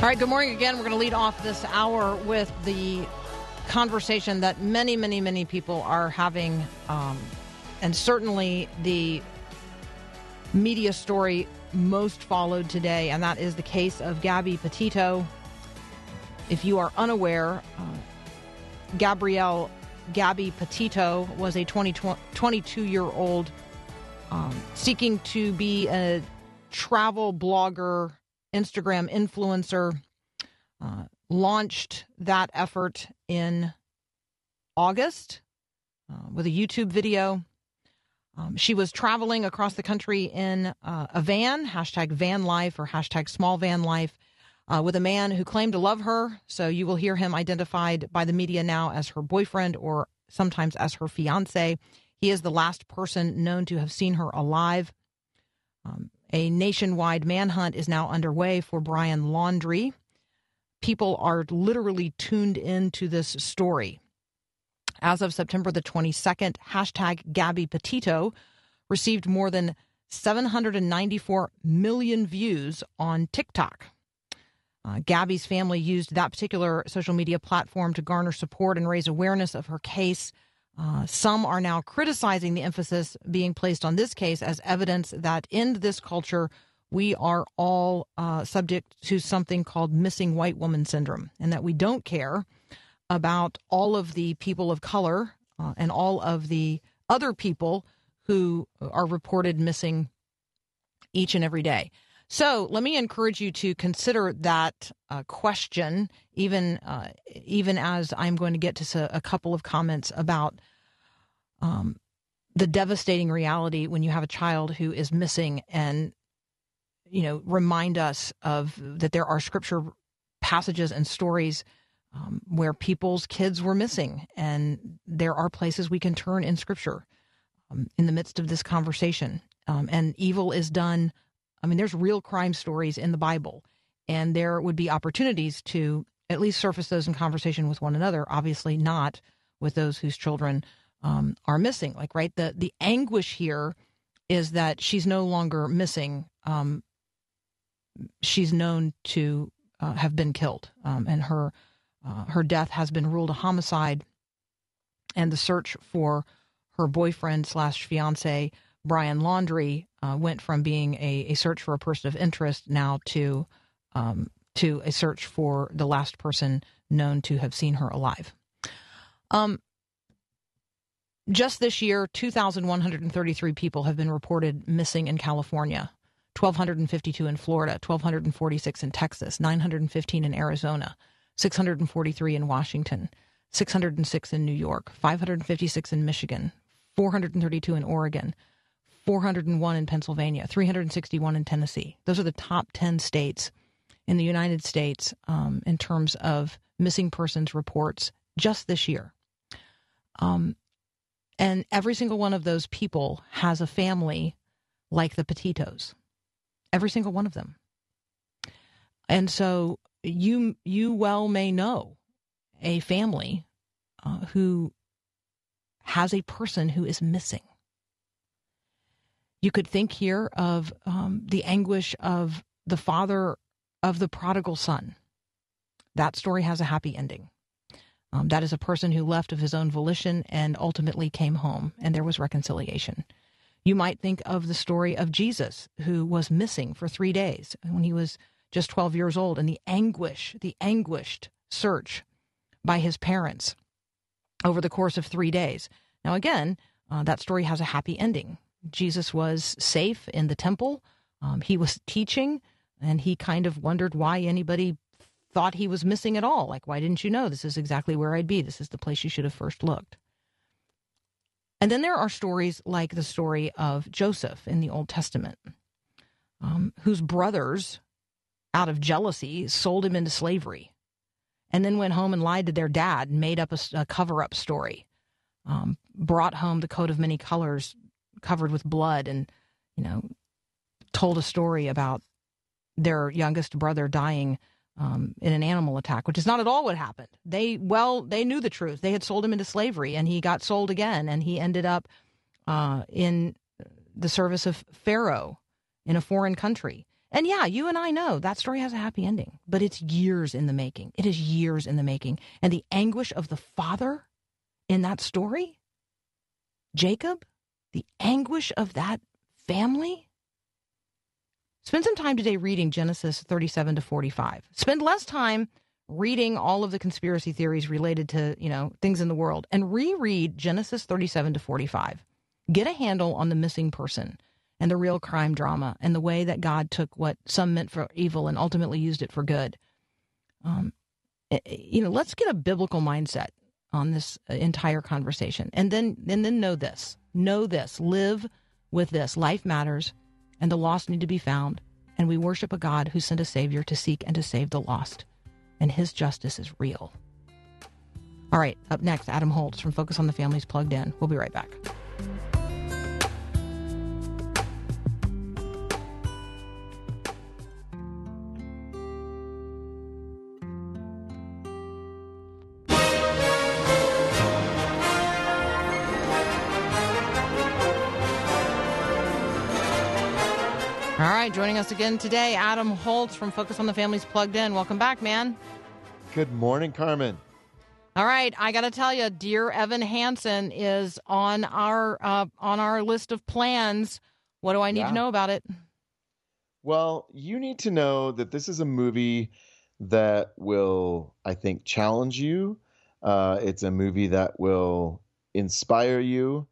All right, good morning again. We're going to lead off this hour with the conversation that many, many, many people are having, um, and certainly the media story most followed today, and that is the case of Gabby Petito. If you are unaware, uh, Gabrielle Gabby Petito was a 20, 22 year old um, seeking to be a travel blogger Instagram influencer, uh, launched that effort in August uh, with a YouTube video. Um, she was traveling across the country in uh, a van, hashtag van life or hashtag small van life, uh, with a man who claimed to love her. So you will hear him identified by the media now as her boyfriend or sometimes as her fiance. He is the last person known to have seen her alive. Um, a nationwide manhunt is now underway for Brian Laundrie. People are literally tuned into this story. As of September the 22nd, hashtag Gabby Petito received more than 794 million views on TikTok. Uh, Gabby's family used that particular social media platform to garner support and raise awareness of her case. Uh, some are now criticizing the emphasis being placed on this case as evidence that in this culture, we are all uh, subject to something called missing white woman syndrome, and that we don't care about all of the people of color uh, and all of the other people who are reported missing each and every day. So let me encourage you to consider that uh, question, even uh, even as I'm going to get to a couple of comments about um, the devastating reality when you have a child who is missing, and you know, remind us of that there are scripture passages and stories um, where people's kids were missing, and there are places we can turn in scripture um, in the midst of this conversation. Um, and evil is done I mean, there's real crime stories in the Bible, and there would be opportunities to at least surface those in conversation with one another. Obviously, not with those whose children um, are missing. Like, right, the the anguish here is that she's no longer missing. Um, she's known to uh, have been killed, um, and her uh, her death has been ruled a homicide. And the search for her boyfriend slash fiance Brian Laundrie uh, went from being a, a, search for a person of interest now to um, to a search for the last person known to have seen her alive. Um, just this year, 2,133 people have been reported missing in California, 1,252 in Florida, 1,246 in Texas, 915 in Arizona, 643 in Washington, 606 in New York, 556 in Michigan, 432 in Oregon, 401 in Pennsylvania, 361 in Tennessee. Those are the top 10 states in the United States um, in terms of missing persons reports just this year. Um, and every single one of those people has a family like the Petitos. Every single one of them. And so you you well may know a family uh, who has a person who is missing. You could think here of um, the anguish of the father of the prodigal son. That story has a happy ending. Um, that is a person who left of his own volition and ultimately came home, and there was reconciliation. You might think of the story of Jesus, who was missing for three days when he was just 12 years old, and the anguish, the anguished search by his parents over the course of three days. Now, again, uh, that story has a happy ending. Jesus was safe in the temple. Um, he was teaching, and he kind of wondered why anybody thought he was missing at all. Like, why didn't you know? This is exactly where I'd be. This is the place you should have first looked. And then there are stories like the story of Joseph in the Old Testament, um, whose brothers, out of jealousy, sold him into slavery and then went home and lied to their dad and made up a, a cover up story. Um, brought home the coat of many colors covered with blood and, you know, told a story about their youngest brother dying um, in an animal attack, which is not at all what happened. They well, they knew the truth. They had sold him into slavery, and he got sold again, and he ended up uh, in the service of Pharaoh in a foreign country. And yeah, you and I know that story has a happy ending, but it's years in the making. It is years in the making, and the anguish of the father in that story, Jacob, the anguish of that family Spend some time today reading Genesis 37 to 45. Spend less time reading all of the conspiracy theories related to, you know, things in the world and reread Genesis 37 to 45. Get a handle on the missing person and the real crime drama and the way that God took what some meant for evil and ultimately used it for good. Um, eh, eh, you know, let's get a biblical mindset on this uh, entire conversation, and then and then know this, know this, live with this. Life matters and the lost need to be found. And we worship a God who sent a Savior to seek and to save the lost. And his justice is real. All right, up next, Adam Holz from Focus on the Family's Plugged In. We'll be right back. Us again today, Adam Holz from Focus on the Family's Plugged In. Welcome back, man. Good morning, Carmen. All right, I got to tell you, dear Evan Hansen is on our uh, on our list of plans. What do I need yeah. to know about it? Well, you need to know that this is a movie that will, I think, challenge you. Uh, it's a movie that will inspire you.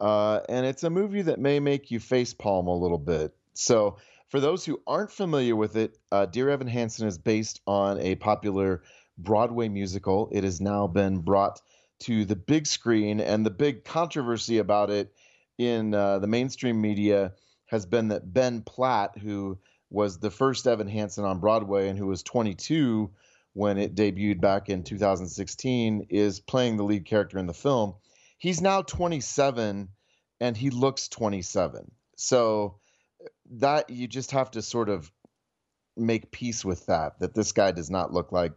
Uh, and it's a movie that may make you face palm a little bit. So, for those who aren't familiar with it, uh, Dear Evan Hansen is based on a popular Broadway musical. It has now been brought to the big screen, and the big controversy about it in uh, the mainstream media has been that Ben Platt, who was the first Evan Hansen on Broadway and who was 22 when it debuted back in 2016, is playing the lead character in the film. He's now 27 and he looks 27. So that you just have to sort of make peace with that that this guy does not look like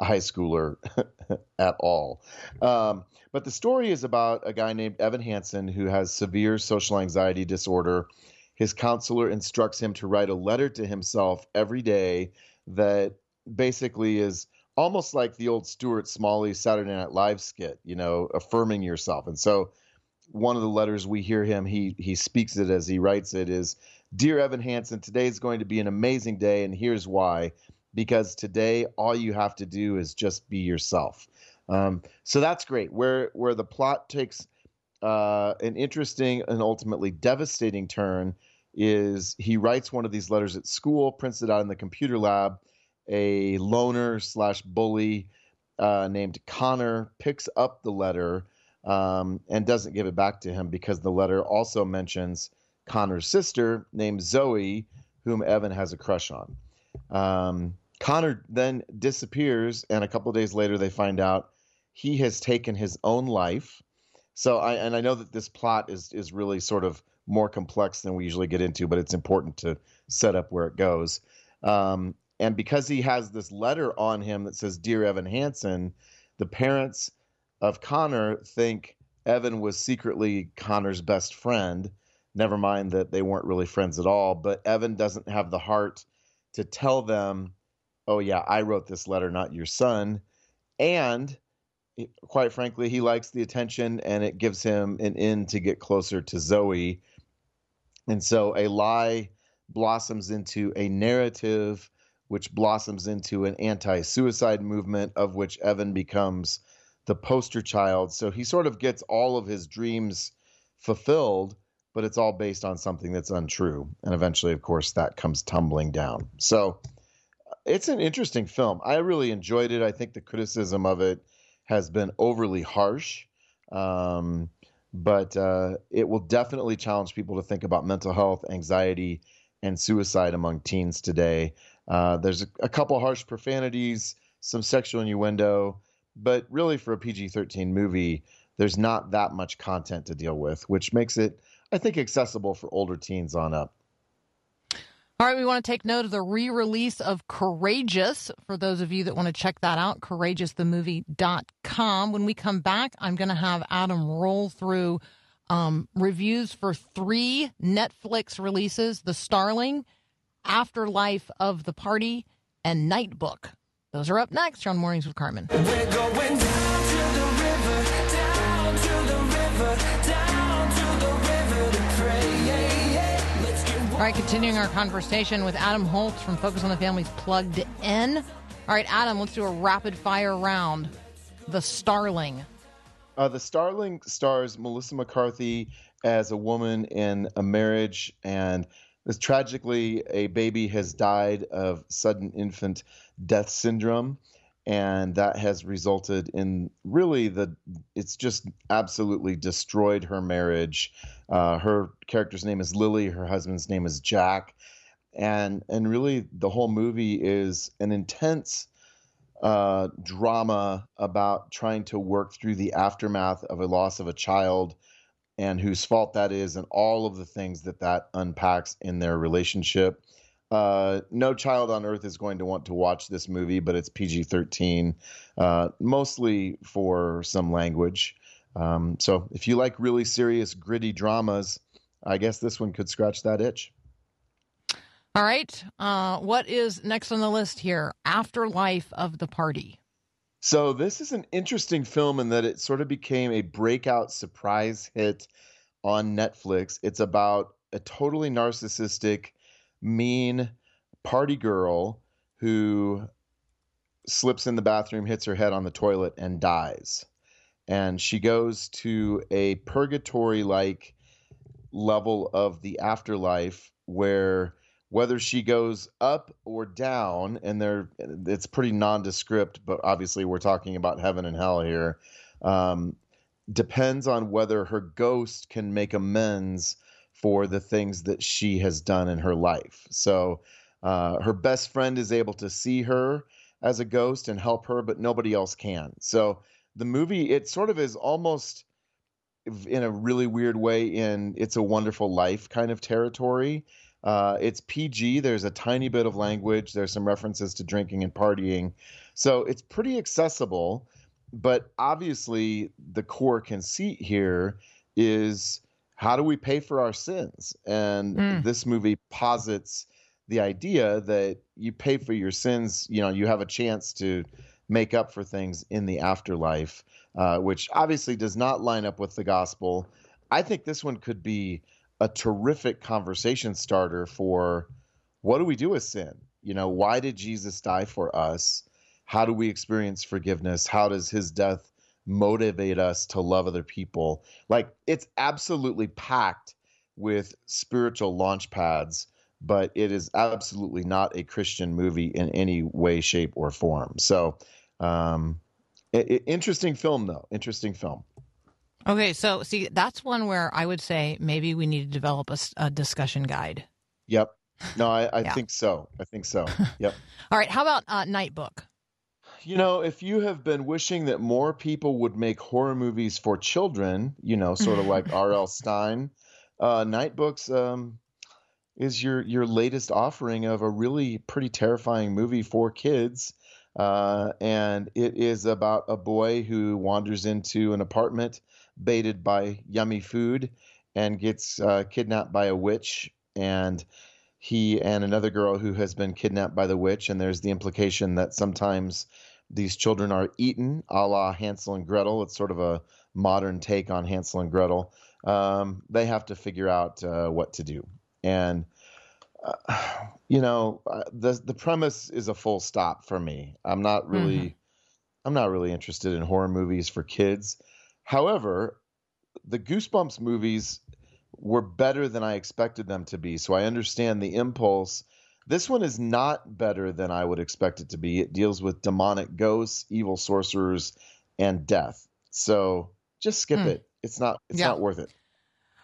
a high schooler at all. Um, but the story is about a guy named Evan Hansen who has severe social anxiety disorder. His counselor instructs him to write a letter to himself every day that basically is almost like the old Stuart Smalley Saturday Night Live skit, you know, affirming yourself. And so one of the letters we hear him, he he speaks it as he writes it is Dear Evan Hansen, today is going to be an amazing day, and here's why. Because today, all you have to do is just be yourself. Um, so that's great. Where where the plot takes uh, an interesting and ultimately devastating turn is he writes one of these letters at school, prints it out in the computer lab. A loner slash bully uh, named Connor picks up the letter um, and doesn't give it back to him because the letter also mentions Connor's sister named Zoe, whom Evan has a crush on. Um, Connor then disappears, and a couple days later, they find out he has taken his own life. So, I and I know that this plot is is really sort of more complex than we usually get into, but it's important to set up where it goes. Um, and because he has this letter on him that says "Dear Evan Hansen," the parents of Connor think Evan was secretly Connor's best friend Never mind that they weren't really friends at all. But Evan doesn't have the heart to tell them, oh, yeah, I wrote this letter, not your son. And eh, quite frankly, he likes the attention and it gives him an in to get closer to Zoe. And so a lie blossoms into a narrative, which blossoms into an anti suicide movement, of which Evan becomes the poster child. So he sort of gets all of his dreams fulfilled but it's all based on something that's untrue. And eventually, of course, that comes tumbling down. So it's an interesting film. I really enjoyed it. I think the criticism of it has been overly harsh. Um, but uh, it will definitely challenge people to think about mental health, anxiety, and suicide among teens today. Uh, there's a, a, couple harsh profanities, some sexual innuendo, but really for a PG 13 movie, there's not that much content to deal with, which makes it, I think, accessible for older teens on up. All right, we want to take note of the re release of Courageous for those of you that want to check that out, courageousthemovie.com. When we come back, I'm going to have Adam roll through um, reviews for three Netflix releases The Starling, Afterlife of the Party, and Nightbook. Those are up next on Mornings with Carmen. All right, continuing our conversation with Adam Holz from Focus on the Family's Plugged In. All right, Adam, let's do a rapid fire round. The Starling. Uh, the Starling stars Melissa McCarthy as a woman in a marriage, and this tragically, a baby has died of sudden infant death syndrome and that has resulted in really the it's just absolutely destroyed her marriage. Uh, her character's name is lily her husband's name is jack. And and really the whole movie is an intense uh, drama about trying to work through the aftermath of a loss of a child and whose fault that is and all of the things that that unpacks in their relationship uh, no child on earth is going to want to watch this movie, but it's PG 13, uh, mostly for some language. Um, so if you like really serious, gritty dramas, I guess this one could scratch that itch. All right. Uh, what is next on the list here? Afterlife of the Party. So this is an interesting film in that it sort of became a breakout surprise hit on Netflix. It's about a totally narcissistic mean party girl who slips in the bathroom, hits her head on the toilet, and dies. And she goes to a purgatory like level of the afterlife where whether she goes up or down and there it's pretty nondescript but obviously we're talking about heaven and hell here um, depends on whether her ghost can make amends for the things that she has done in her life. So uh, her best friend is able to see her as a ghost and help her, but nobody else can. So the movie, it sort of is almost in a really weird way in It's a Wonderful Life kind of territory. Uh, it's PG. There's a tiny bit of language. There's some references to drinking and partying. So it's pretty accessible. But obviously, the core conceit here is how do we pay for our sins? And mm. this movie posits the idea that you pay for your sins, you know, you have a chance to make up for things in the afterlife, uh, which obviously does not line up with the gospel. I think this one could be a terrific conversation starter for what do we do with sin? You know, why did Jesus die for us? How do we experience forgiveness? How does his death motivate us to love other people. Like it's absolutely packed with spiritual launch pads, but it is absolutely not a Christian movie in any way, shape, or form. So, um, it, it, interesting film though. Interesting film. Okay, so see, that's one where I would say maybe we need to develop a, a discussion guide. Yep. No, I, I yeah. think so. I think so. Yep. All right. How about uh, Nightbook? You know, if you have been wishing that more people would make horror movies for children, you know, sort of like R.L. Stine, uh, Nightbooks um, is your your latest offering of a really pretty terrifying movie for kids. Uh, and it is about a boy who wanders into an apartment baited by yummy food and gets uh, kidnapped by a witch and he and another girl who has been kidnapped by the witch and there's the implication that sometimes these children are eaten a la Hansel and Gretel. It's sort of a modern take on Hansel and Gretel. Um, they have to figure out uh, what to do. And, uh, you know, uh, the, the premise is a full stop for me. I'm not really, mm-hmm. I'm not really interested in horror movies for kids. However, the Goosebumps movies were better than I expected them to be. So I understand the impulse This one is not better than I would expect it to be. It deals with demonic ghosts, evil sorcerers, and death. So just skip Hmm. it. It's not. It's Yeah. not worth it.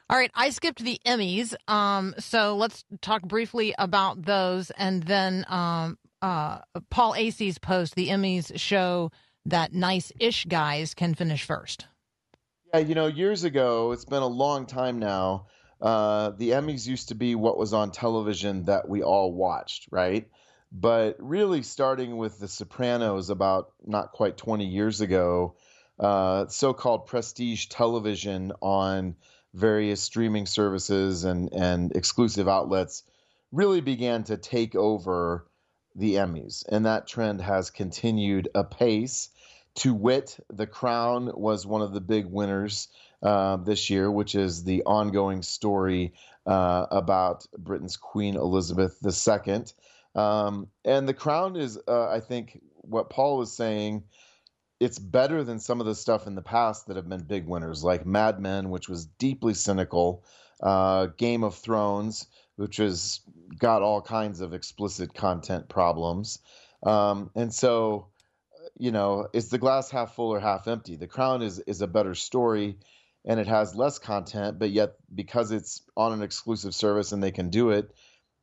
All right, I skipped the Emmys. Um, so let's talk briefly about those, and then um, uh, Paul Asay's post. The Emmys show that nice-ish guys can finish first. Yeah, you know, years ago, it's been a long time now. Uh, the Emmys used to be what was on television that we all watched, right? But really, starting with The Sopranos about not quite 20 years ago, uh, so called prestige television on various streaming services and, and exclusive outlets really began to take over the Emmys. And that trend has continued apace. To wit, The Crown was one of the big winners uh, this year, which is the ongoing story uh, about Britain's Queen Elizabeth II. Um, and The Crown is, uh, I think, what Paul was saying. It's better than some of the stuff in the past that have been big winners, like Mad Men, which was deeply cynical, uh, Game of Thrones, which has got all kinds of explicit content problems. Um, and so, you know, is the glass half full or half empty? The Crown is is a better story, and it has less content, but yet because it's on an exclusive service and they can do it,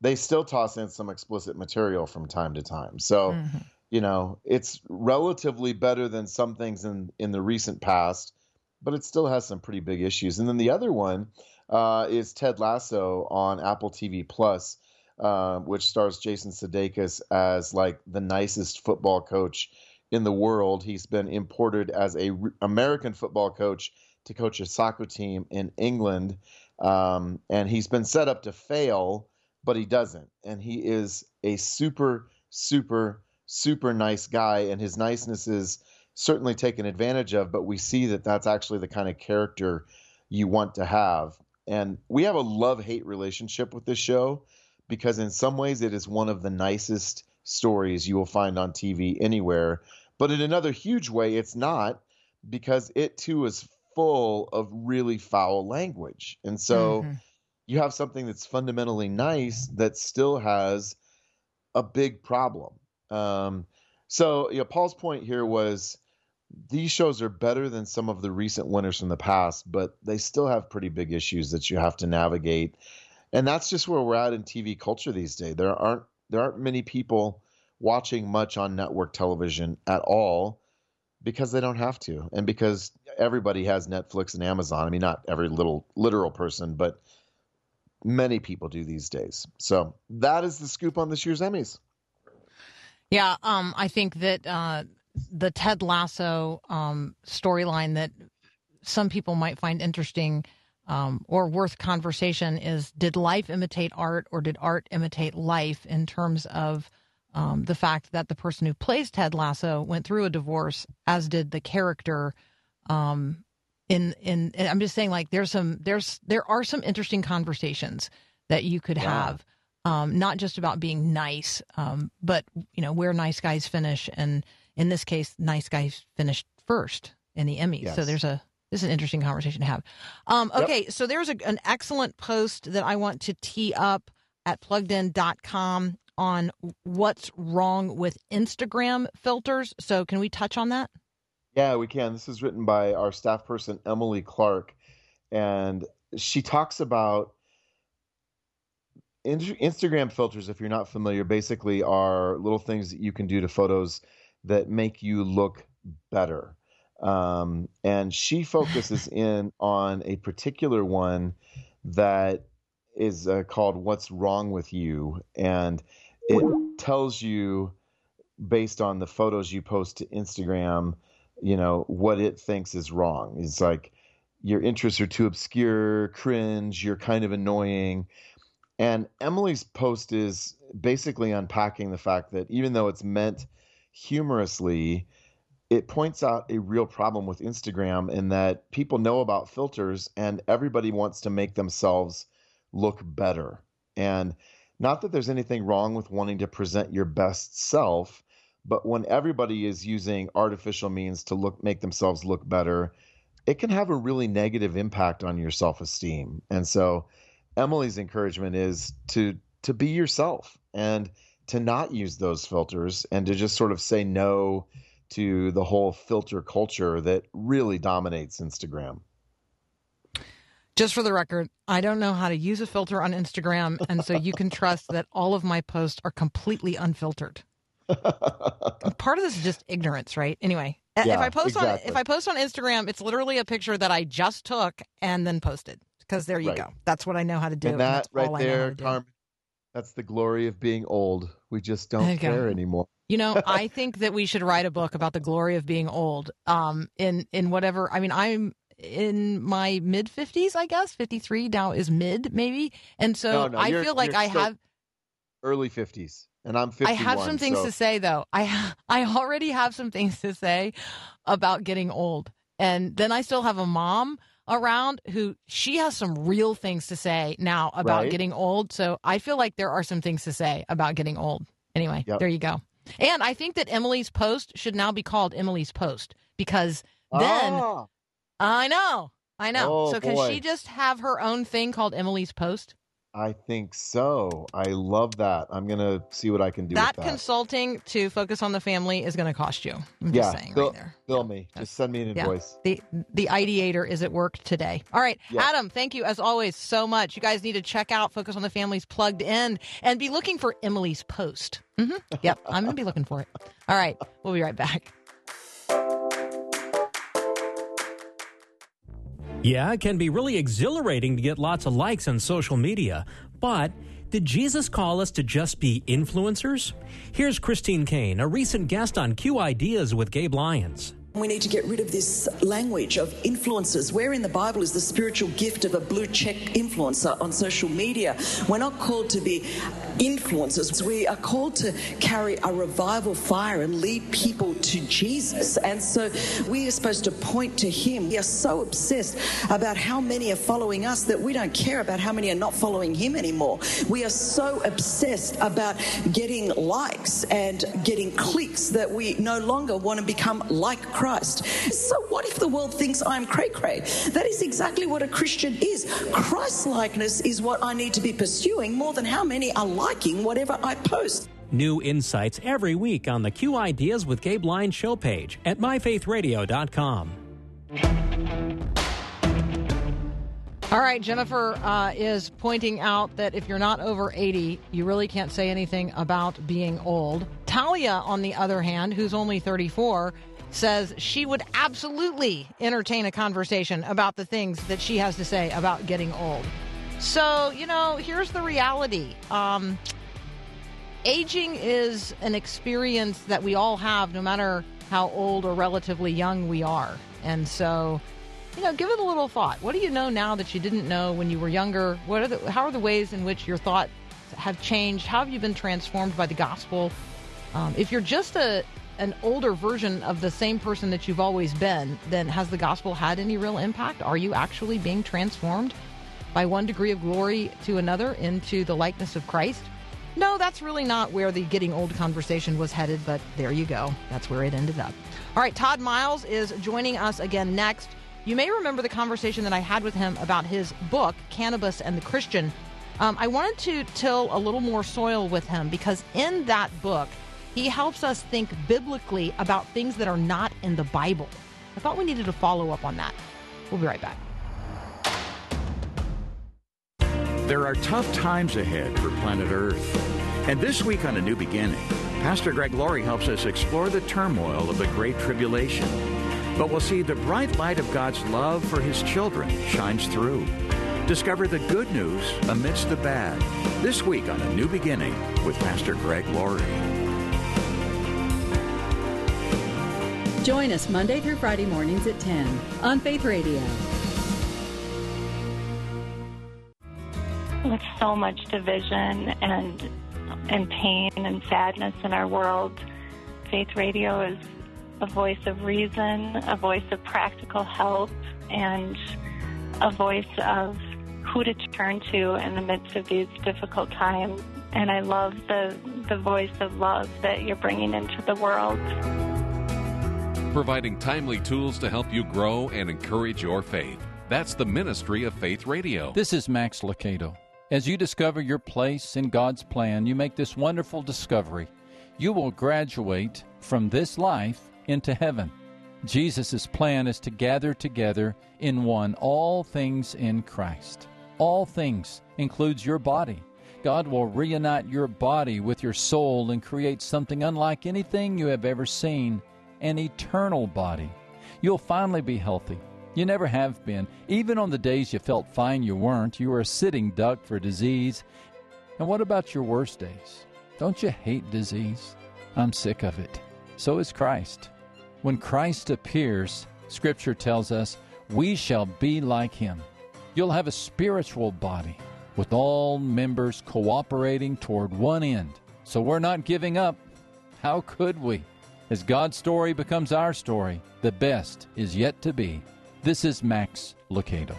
they still toss in some explicit material from time to time. So, Mhm. you know, it's relatively better than some things in in the recent past, but it still has some pretty big issues. And then the other one uh, is Ted Lasso on Apple TV Plus, uh, which stars Jason Sudeikis as like the nicest football coach in the world. He's been imported as a r- American football coach to coach a soccer team in England, um, and he's been set up to fail, but he doesn't. And he is a super, super, super nice guy, and his niceness is certainly taken advantage of. But we see that that's actually the kind of character you want to have. And we have a love hate relationship with this show because, in some ways, it is one of the nicest stories you will find on TV anywhere. But in another huge way, it's not because it too is full of really foul language. And so Mhm. you have something that's fundamentally nice that still has a big problem. Um, so, you know, Paul's point here was these shows are better than some of the recent winners from the past, but they still have pretty big issues that you have to navigate. And that's just where we're at in TV culture these days. There aren't there aren't many people watching much on network television at all because they don't have to and because everybody has Netflix and Amazon. I mean not every little literal person, but many people do these days. So that is the scoop on this year's Emmys. Yeah, um, I think that uh, the Ted Lasso um, storyline that some people might find interesting um, or worth conversation is did life imitate art or did art imitate life in terms of um, the fact that the person who plays Ted Lasso went through a divorce, as did the character. Um, in in and I'm just saying, like there's some there's there are some interesting conversations that you could Yeah. have um, not just about being nice, um, but you know where nice guys finish, and in this case, nice guys finished first in the Emmys. So there's a this is an interesting conversation to have. Um, Yep. okay, so there's a, an excellent post that I want to tee up at pluggedin.com on what's wrong with Instagram filters. So can we touch on that? Yeah, we can. This is written by our staff person, Emily Clark. And she talks about in- Instagram filters, if you're not familiar, basically are little things that you can do to photos that make you look better. Um, and she focuses in on a particular one that is uh, called What's Wrong with You. And it tells you, based on the photos you post to Instagram, you know, what it thinks is wrong. It's like your interests are too obscure, cringe, you're kind of annoying. And Emily's post is basically unpacking the fact that even though it's meant humorously, it points out a real problem with Instagram in that people know about filters and everybody wants to make themselves look better. And not that there's anything wrong with wanting to present your best self, but when everybody is using artificial means to look make themselves look better, it can have a really negative impact on your self-esteem. And so Emily's encouragement is to to be yourself and to not use those filters and to just sort of say no to the whole filter culture that really dominates Instagram. Just for the record, I don't know how to use a filter on Instagram, and so you can trust that all of my posts are completely unfiltered. Part of this is just ignorance, right? Anyway, yeah, if I post exactly. on if I post on Instagram, it's literally a picture that I just took and then posted because there you right. go. That's what I know how to do. And that and right there, Carmen, that's the glory of being old. We just don't care anymore. You know, I think that we should write a book about the glory of being old. Um, in in whatever. I mean, I'm in my mid 50s, I guess. 53 now is mid, maybe. And so no, no, I feel like I have early 50s. And I'm 51. I have some things so. to say though. I I already have some things to say about getting old. And then I still have a mom around who she has some real things to say now about right. getting old. So I feel like there are some things to say about getting old. Anyway, yep. there you go. And I think that Emily's post should now be called Emily's post because then ah. I know. I know. Oh, so can boy. she just have her own thing called Emily's Post? I think so. I love that. I'm gonna see what I can do. That, that. consulting to focus on the family is going to cost you. I'm yeah, just saying bill, right there. Bill me. Just send me an invoice. Yeah. The the ideator is at work today. All right, yeah. Adam. Thank you as always so much. You guys need to check out Focus on the Family's plugged in and be looking for Emily's post. Mm-hmm. Yep, I'm gonna be looking for it. All right, we'll be right back. Yeah, it can be really exhilarating to get lots of likes on social media, but did Jesus call us to just be influencers? Here's Christine Caine, a recent guest on Q Ideas with Gabe Lyons. We need to get rid of this language of influencers. Where in the Bible is the spiritual gift of a blue check influencer on social media? We're not called to be influencers. We are called to carry a revival fire and lead people to Jesus. And so we are supposed to point to Him. We are so obsessed about how many are following us that we don't care about how many are not following Him anymore. We are so obsessed about getting likes and getting clicks that we no longer want to become like Christ. Christ. So what if the world thinks I'm cray cray? That is exactly what a Christian is. Christ likeness is what I need to be pursuing more than how many are liking whatever I post. New insights every week on the Q Ideas with Gabe Lyons show page at myfaithradio.com. All right, Jennifer uh, is pointing out that if you're not over 80, you really can't say anything about being old. Talia, on the other hand, who's only 34, says she would absolutely entertain a conversation about the things that she has to say about getting old. So, you know, here's the reality. Um, aging is an experience that we all have, no matter how old or relatively young we are. And so, you know, give it a little thought. What do you know now that you didn't know when you were younger? What are the, how are the ways in which your thoughts have changed? How have you been transformed by the gospel? Um, if you're just a an older version of the same person that you've always been, then has the gospel had any real impact? Are you actually being transformed by one degree of glory to another into the likeness of Christ? No, that's really not where the getting old conversation was headed, but there you go. That's where it ended up. All right, Todd Miles is joining us again next. You may remember the conversation that I had with him about his book, Cannabis and the Christian. Um, I wanted to till a little more soil with him because in that book, he helps us think biblically about things that are not in the Bible. I thought we needed to follow up on that. We'll be right back. There are tough times ahead for planet Earth. And this week on A New Beginning, Pastor Greg Laurie helps us explore the turmoil of the Great Tribulation. But we'll see the bright light of God's love for his children shines through. Discover the good news amidst the bad. This week on A New Beginning with Pastor Greg Laurie. Join us Monday through Friday mornings at 10 on Faith Radio. With so much division and and pain and sadness in our world, Faith Radio is a voice of reason, a voice of practical help, and a voice of who to turn to in the midst of these difficult times. And I love the the voice of love that you're bringing into the world providing timely tools to help you grow and encourage your faith. That's the ministry of Faith Radio. This is Max Lucado. As you discover your place in God's plan, you make this wonderful discovery. You will graduate from this life into heaven. Jesus' plan is to gather together in one all things in Christ. All things includes your body. God will reunite your body with your soul and create something unlike anything you have ever seen an eternal body. You'll finally be healthy. You never have been. Even on the days you felt fine, you weren't. You were a sitting duck for disease. And what about your worst days? Don't you hate disease? I'm sick of it. So is Christ. When Christ appears, Scripture tells us, we shall be like him. You'll have a spiritual body with all members cooperating toward one end. So we're not giving up. How could we? As God's story becomes our story, the best is yet to be. This is Max Lucado.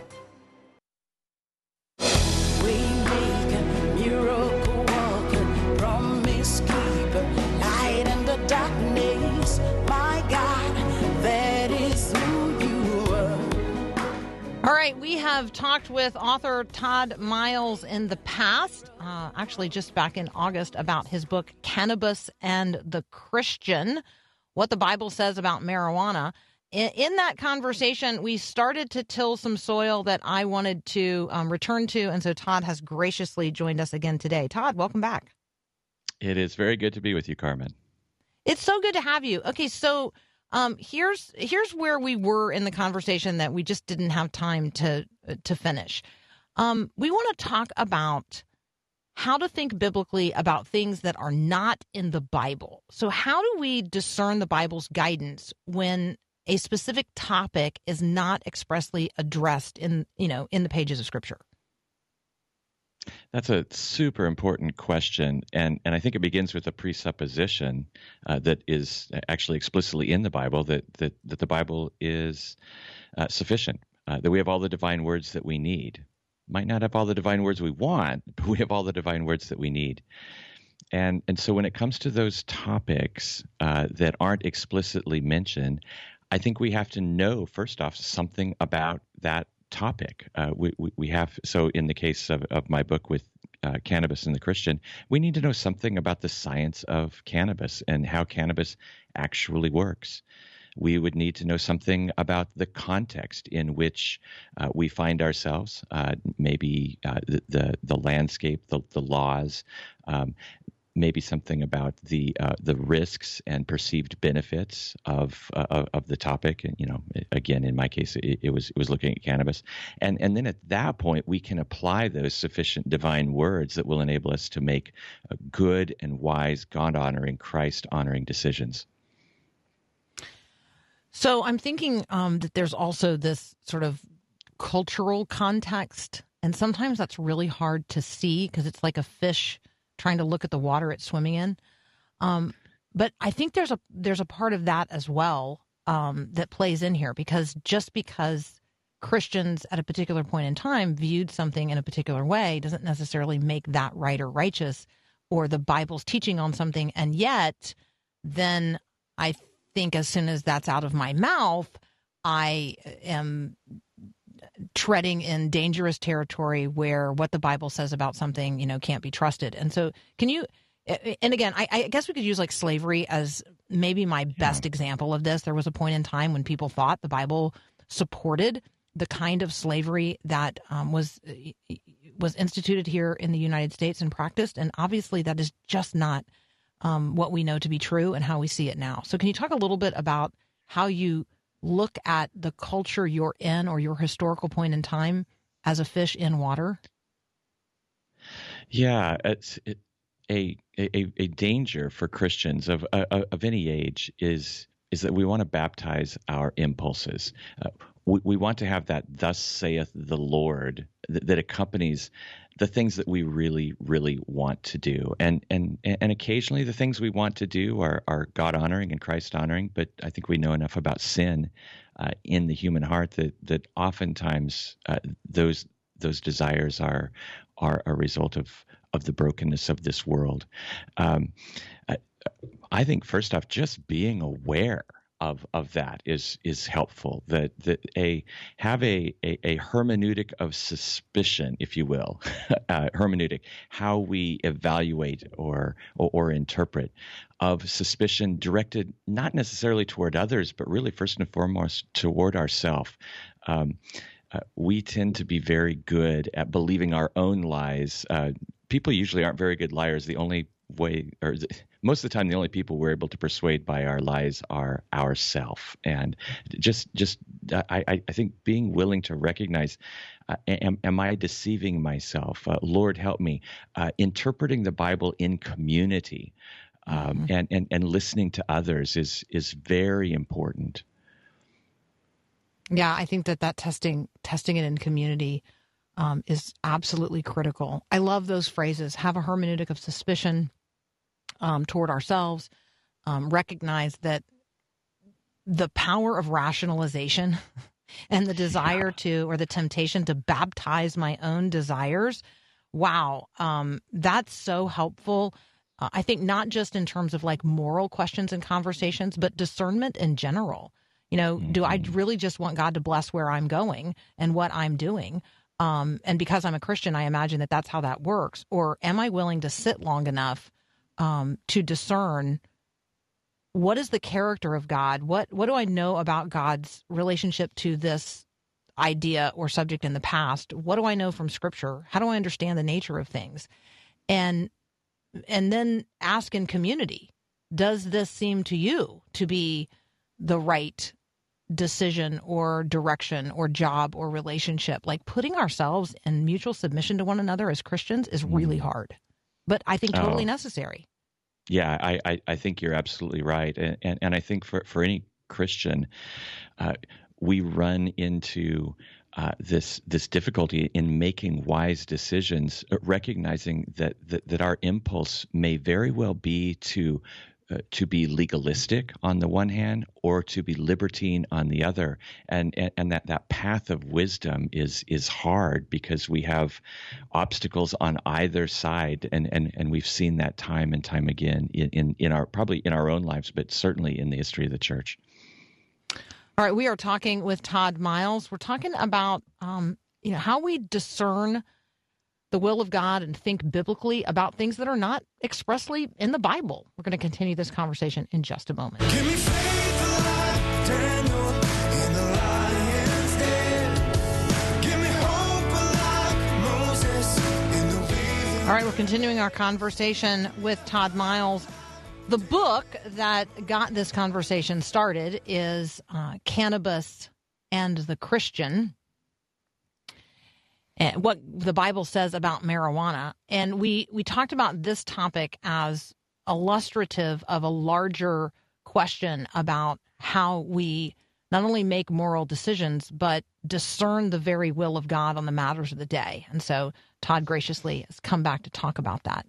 Have talked with author Todd Miles in the past, uh, actually just back in August, about his book Cannabis and the Christian What the Bible Says About Marijuana. In, in that conversation, we started to till some soil that I wanted to um, return to. And so Todd has graciously joined us again today. Todd, welcome back. It is very good to be with you, Carmen. It's so good to have you. Okay, so um, here's here's where we were in the conversation that we just didn't have time to to finish. Um, we want to talk about how to think biblically about things that are not in the Bible. So, how do we discern the Bible's guidance when a specific topic is not expressly addressed in you know in the pages of Scripture? That's a super important question, and and I think it begins with a presupposition uh, that is actually explicitly in the Bible that that that the Bible is uh, sufficient, uh, that we have all the divine words that we need. Might not have all the divine words we want, but we have all the divine words that we need. And and so when it comes to those topics uh, that aren't explicitly mentioned, I think we have to know first off something about that topic. Uh, we, we, we have so in the case of, of my book with uh, cannabis and the Christian, we need to know something about the science of cannabis and how cannabis actually works. We would need to know something about the context in which uh, we find ourselves, uh, maybe uh, the, the, the landscape, the the laws, um, maybe something about the uh, the risks and perceived benefits of uh, of the topic. And you know, again, in my case, it, it, was it was looking at cannabis, and and then at that point, we can apply those sufficient divine words that will enable us to make good and wise, God honoring, Christ honoring decisions. So I'm thinking um, that there's also this sort of cultural context, and sometimes that's really hard to see because it's like a fish trying to look at the water it's swimming in. Um, but I think there's a there's a part of that as well um, that plays in here because just because Christians at a particular point in time viewed something in a particular way doesn't necessarily make that right or righteous or the Bible's teaching on something. And yet, then I think as soon as that's out of my mouth, I am treading in dangerous territory where what the Bible says about something, you know, can't be trusted. And so, can you? And again, I, I guess we could use like slavery as maybe my best yeah. example of this. There was a point in time when people thought the Bible supported the kind of slavery that um, was was instituted here in the United States and practiced, and obviously that is just not um, what we know to be true and how we see it now. So, can you talk a little bit about how you look at the culture you're in or your historical point in time as a fish in water? Yeah, it's it, a, a a danger for Christians of uh, of any age is is that we want to baptize our impulses. Uh, we, we want to have that "Thus saith the Lord" that, that accompanies the things that we really, really want to do. And and and occasionally the things we want to do are are God honoring and Christ honoring. But I think we know enough about sin uh, in the human heart that that oftentimes uh, those those desires are are a result of of the brokenness of this world. Um, I, I think first off, just being aware of of that is is helpful. That that a have a a, a hermeneutic of suspicion, if you will, uh, hermeneutic, how we evaluate or, or or interpret of suspicion directed not necessarily toward others, but really first and foremost toward ourselves. Um, uh, we tend to be very good at believing our own lies. Uh, people usually aren't very good liars. The only way, or most of the time, the only people we're able to persuade by our lies are ourself. And just, just, I, I think being willing to recognize, uh, am, am I deceiving myself? Uh, Lord, help me. Uh, interpreting the Bible in community. Um, mm-hmm. and, and, and listening to others is is very important. Yeah, I think that that testing testing it in community um, is absolutely critical. I love those phrases. Have a hermeneutic of suspicion um, toward ourselves. Um, recognize that the power of rationalization and the desire to, or the temptation to baptize my own desires. Wow, um, that's so helpful. Uh, I think not just in terms of like moral questions and conversations, but discernment in general. You know, mm-hmm. do I mm-hmm. really just want God to bless where I'm going and what I'm doing? Um, and because I'm a Christian, I imagine that that's how that works. Or am I willing to sit long enough um, to discern what is the character of God? What what do I know about God's relationship to this idea or subject in the past? What do I know from Scripture? How do I understand the nature of things? And and then ask in community: Does this seem to you to be the right decision or direction or job or relationship. Like putting ourselves in mutual submission to one another as Christians is really mm. hard, but I think totally oh. necessary. Yeah, I, I, I, think you're absolutely right. And, and, and I think for, for any Christian, uh, we run into uh, this this difficulty in making wise decisions, recognizing that, that that our impulse may very well be to uh, to be legalistic on the one hand or to be libertine on the other. And, and and that that path of wisdom is is hard because we have obstacles on either side. And and and we've seen that time and time again in in, in our probably in our own lives but certainly in the history of the church. All right. We are talking with todd miles. We're talking about um, you know how we discern the will of God and think biblically about things that are not expressly in the Bible. We're going to continue this conversation in just a moment. All right, we're continuing our conversation with Todd Miles. The book that got this conversation started is uh, Cannabis and the Christian and what the Bible says about marijuana. And we, we talked about this topic as illustrative of a larger question about how we not only make moral decisions, but discern the very will of God on the matters of the day. And so Todd graciously has come back to talk about that.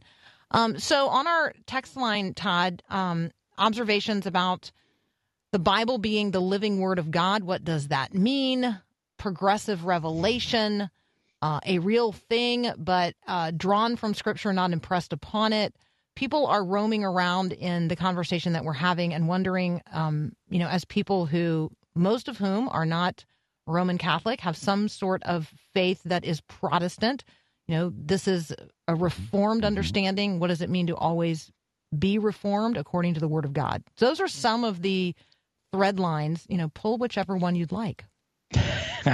Um, so on our text line, Todd, um, observations about the Bible being the living word of God. What does that mean? Progressive revelation uh, a real thing, but uh, drawn from Scripture, not impressed upon it. People are roaming around in the conversation that we're having and wondering, um, you know, as people who, most of whom are not Roman Catholic, have some sort of faith that is Protestant. You know, this is a reformed mm-hmm. understanding. What does it mean to always be reformed according to the Word of God? Those are some of the thread lines. You know, pull whichever one you'd like.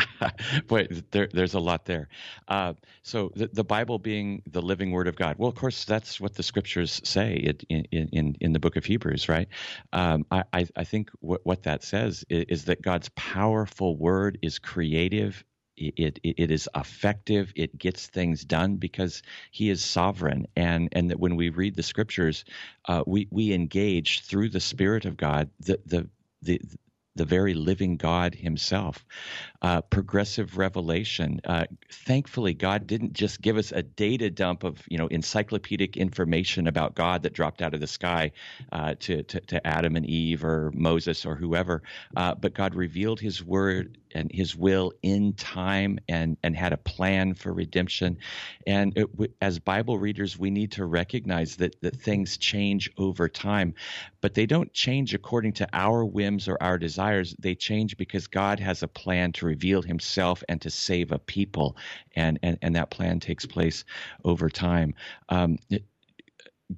Boy, there, there's a lot there. Uh, so the, the, Bible being the living Word of God. Well, of course, that's what the Scriptures say in in, in the Book of Hebrews, right? Um, I, I think what, what that says is, is, that God's powerful Word is creative. It, it it is effective. It gets things done because He is sovereign, and and that when we read the Scriptures, uh, we we engage through the Spirit of God the the the the very living God Himself. Uh, progressive revelation. Uh, thankfully, God didn't just give us a data dump of you know encyclopedic information about God that dropped out of the sky uh, to, to, to Adam and Eve or Moses or whoever, uh, but God revealed His word and His will in time, and and had a plan for redemption. And it, as Bible readers, we need to recognize that that things change over time, but they don't change according to our whims or our desires. They change because God has a plan to reveal Himself and to save a people, and and and that plan takes place over time. Um,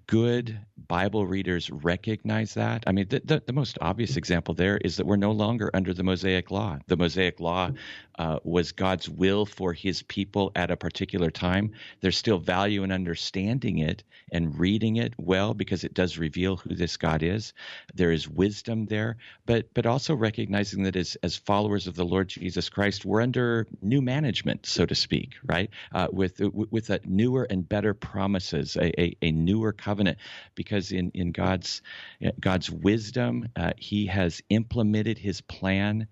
good Bible readers recognize that. I mean, the, the, the, most obvious example there is that we're no longer under the Mosaic Law. The Mosaic Law uh, was God's will for his people at a particular time. There's still value in understanding it and reading it well because it does reveal who this God is. There is wisdom there, but, but also recognizing that as, as followers of the Lord Jesus Christ, we're under new management, so to speak, right? Uh, with, with a newer and better promises, a, a, a newer covenant because in, in God's God's wisdom, uh, He has implemented His plan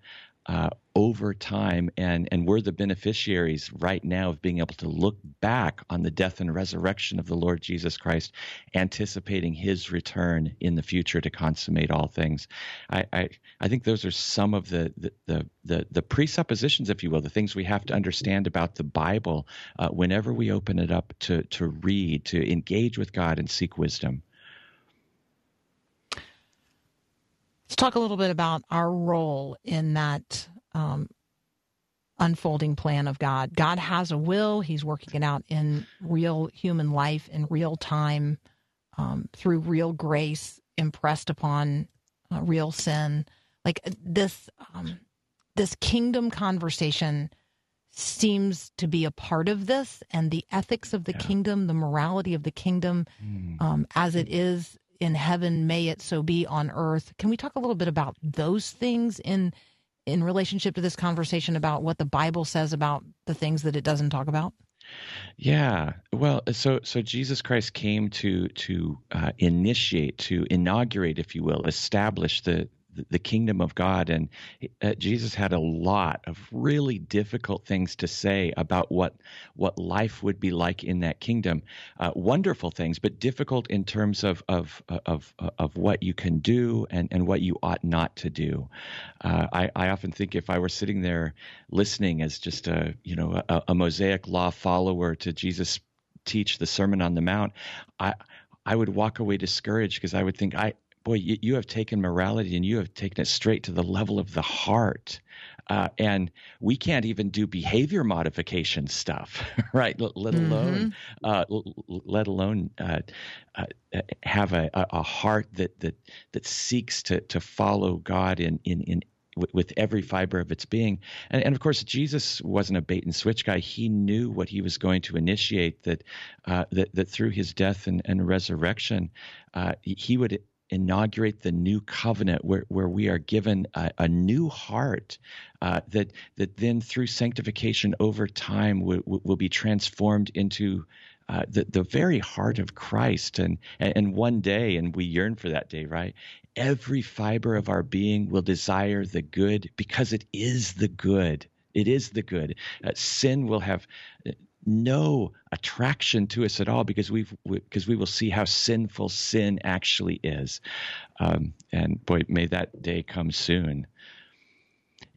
uh, over time, and and we're the beneficiaries right now of being able to look back on the death and resurrection of the Lord Jesus Christ, anticipating His return in the future to consummate all things. I I, I think those are some of the the, the the the presuppositions, if you will, the things we have to understand about the Bible uh, whenever we open it up to to read, to engage with God and seek wisdom. Let's talk a little bit about our role in that um, unfolding plan of God. God has a will, He's working it out in real human life, in real time, um, through real grace impressed upon uh, real sin. Like this, um, this kingdom conversation seems to be a part of this, and the ethics of the yeah. kingdom, the morality of the kingdom, mm. as it is in heaven, may it so be on earth. Can we talk a little bit about those things in in relationship to this conversation about what the Bible says about the things that it doesn't talk about? Yeah, well, so so Jesus Christ came to to uh, initiate, to inaugurate, if you will, establish the the kingdom of God. And uh, Jesus had a lot of really difficult things to say about what what life would be like in that kingdom. Uh, wonderful things, but difficult in terms of of of of what you can do and and what you ought not to do. Uh, I, I often think if I were sitting there listening as just a you know a, a Mosaic law follower to Jesus teach the Sermon on the Mount, I I would walk away discouraged because I would think I boy, you, you, have taken morality and you have taken it straight to the level of the heart. Uh, and we can't even do behavior modification stuff, right? Let, let mm-hmm. alone, uh, let alone uh, uh, have a, a heart that that that seeks to to follow God in in in with every fiber of its being. And, and, of course, Jesus wasn't a bait and switch guy. He knew what he was going to initiate. That uh, that, that through his death and, and resurrection, uh, he would inaugurate the new covenant where, where we are given a, a new heart uh, that that then through sanctification over time will, will be transformed into uh, the, the very heart of Christ. And, and one day, and we yearn for that day, right? Every fiber of our being will desire the good because it is the good. It is the good. Uh, sin will have no attraction to us at all because we've because we will see how sinful sin actually is. Um, and boy, may that day come soon.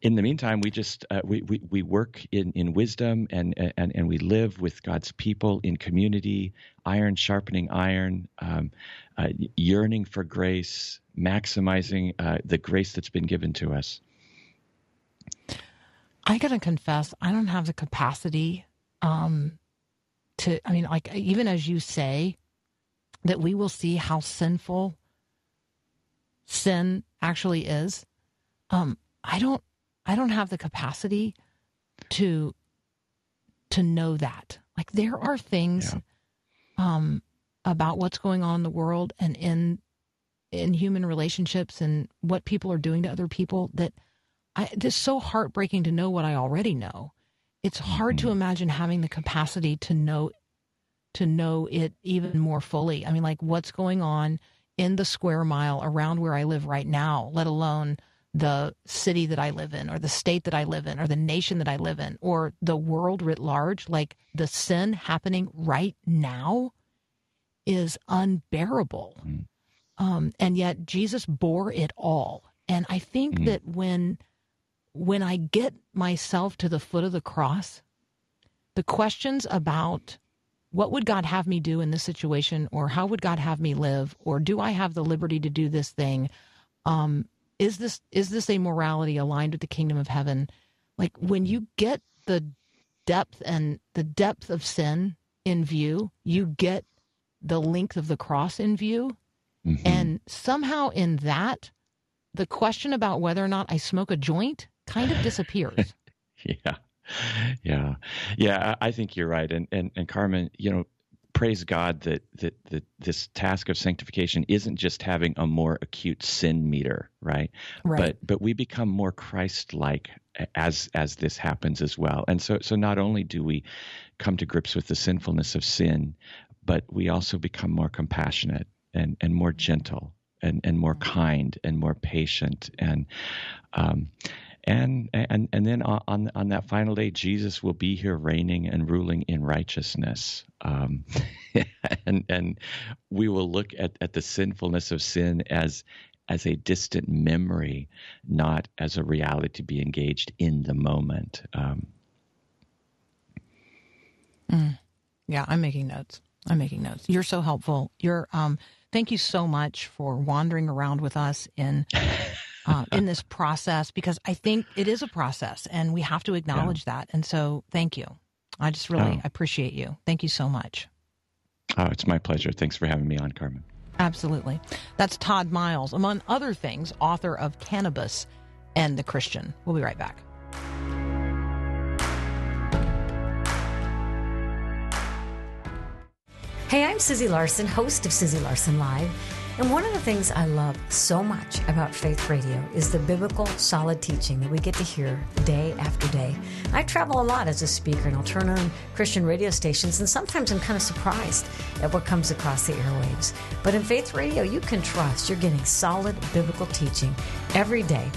In the meantime, we just uh, we, we we work in, in wisdom and, and and we live with God's people in community, iron sharpening iron, um, uh, yearning for grace, maximizing uh, the grace that's been given to us. I gotta confess, I don't have the capacity um, to, I mean, like, even as you say, that we will see how sinful sin actually is. Um, I don't, I don't have the capacity to, to know that. Like, there are things, yeah. um, about what's going on in the world and in, in human relationships and what people are doing to other people that I, it's so heartbreaking to know what I already know it's hard to mm-hmm. imagine having the capacity to know to know it even more fully. I mean, like what's going on in the square mile around where I live right now, let alone the city that I live in, or the state that I live in, or the nation that I live in, or the world writ large. Like the sin happening right now is unbearable. Mm. Um, and yet Jesus bore it all. And I think mm. that when when I get myself to the foot of the cross, the questions about what would God have me do in this situation, or how would God have me live, or do I have the liberty to do this thing? Um, is this is this a morality aligned with the kingdom of heaven? Like when you get the depth and the depth of sin in view, you get the length of the cross in view, mm-hmm. and somehow in that, the question about whether or not I smoke a joint kind of disappears. yeah yeah, yeah. I think you're right, and and and Carmen, you know, praise God that that that this task of sanctification isn't just having a more acute sin meter, right? Right. But but we become more Christ-like as as this happens as well. And so so not only do we come to grips with the sinfulness of sin, but we also become more compassionate and and more gentle and and more mm-hmm. kind and more patient and um and and and then on on that final day, Jesus will be here, reigning and ruling in righteousness. Um, and and we will look at at the sinfulness of sin as as a distant memory, not as a reality to be engaged in the moment. Um, mm. Yeah, I'm making notes. I'm making notes. You're so helpful. You're um, thank you so much for wandering around with us in uh, in this process because I think it is a process and we have to acknowledge yeah. that. And so, thank you. I just really oh. appreciate you. Thank you so much. Oh, it's my pleasure. Thanks for having me on, Carmen. Absolutely. That's Todd Miles, among other things, author of Cannabis and the Christian. We'll be right back. Hey, I'm Susie Larson, host of Susie Larson Live. And one of the things I love so much about Faith Radio is the biblical, solid teaching that we get to hear day after day. I travel a lot as a speaker and I'll turn on Christian radio stations, and sometimes I'm kind of surprised at what comes across the airwaves. But in Faith Radio, you can trust you're getting solid biblical teaching every day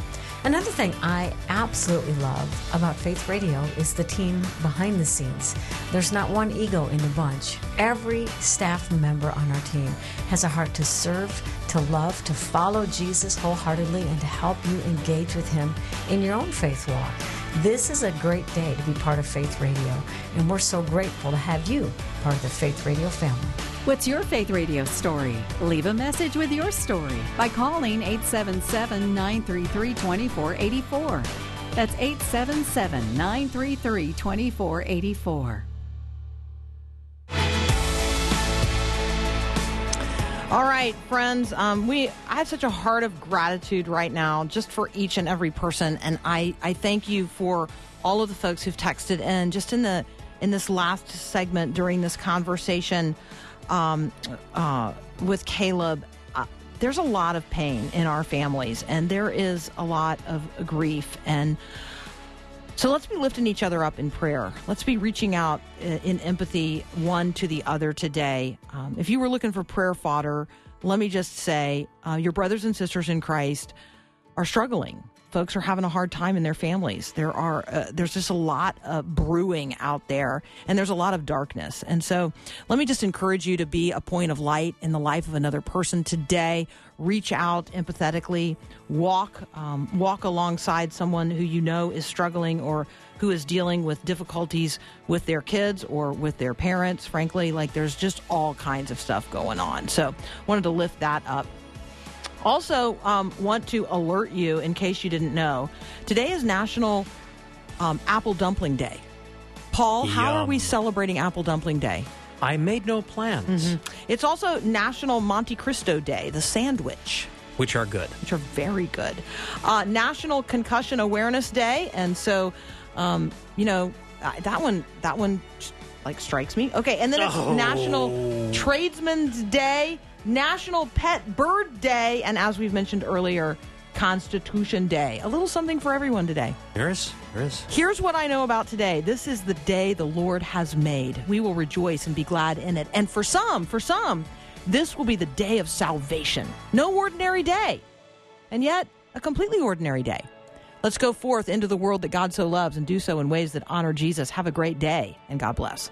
Another thing I absolutely love about Faith Radio is the team behind the scenes. There's not one ego in the bunch. Every staff member on our team has a heart to serve, to love, to follow Jesus wholeheartedly, and to help you engage with Him in your own faith walk. This is a great day to be part of Faith Radio, and we're so grateful to have you part of the Faith Radio family. What's your Faith Radio story? Leave a message with your story by calling 877 933 2484. That's 877 933 2484. All right, friends. Um, we I have such a heart of gratitude right now, just for each and every person, and I I thank you for all of the folks who've texted in just in the in this last segment during this conversation um, uh, with Caleb, uh, there's a lot of pain in our families, and there is a lot of grief. And so let's be lifting each other up in prayer. Let's be reaching out uh, in empathy one to the other today. Um, if you were looking for prayer fodder, let me just say uh, your brothers and sisters in Christ are struggling folks are having a hard time in their families. There are uh, there's just a lot of brewing out there, and there's a lot of darkness. And so, let me just encourage you to be a point of light in the life of another person today. Reach out empathetically, walk um, walk alongside someone who you know is struggling or who is dealing with difficulties with their kids or with their parents. Frankly, like there's just all kinds of stuff going on. So, wanted to lift that up. Also, um, want to alert you in case you didn't know today is National um, Apple Dumpling Day. Paul, Yum. how are we celebrating Apple Dumpling Day? I made no plans. Mm-hmm. It's also National Monte Cristo Day, the sandwich. Which are good. Which are very good. Uh, National Concussion Awareness Day. And so, um, you know, that one, that one like strikes me. Okay. And then it's oh. National Tradesman's Day. National Pet Bird Day, and as we've mentioned earlier, Constitution Day. A little something for everyone today. There is. There is. Here's what I know about today. This is the day the Lord has made. We will rejoice and be glad in it. And for some, for some, this will be the day of salvation. No ordinary day. And yet, a completely ordinary day. Let's go forth into the world that God so loves and do so in ways that honor Jesus. Have a great day, and God bless.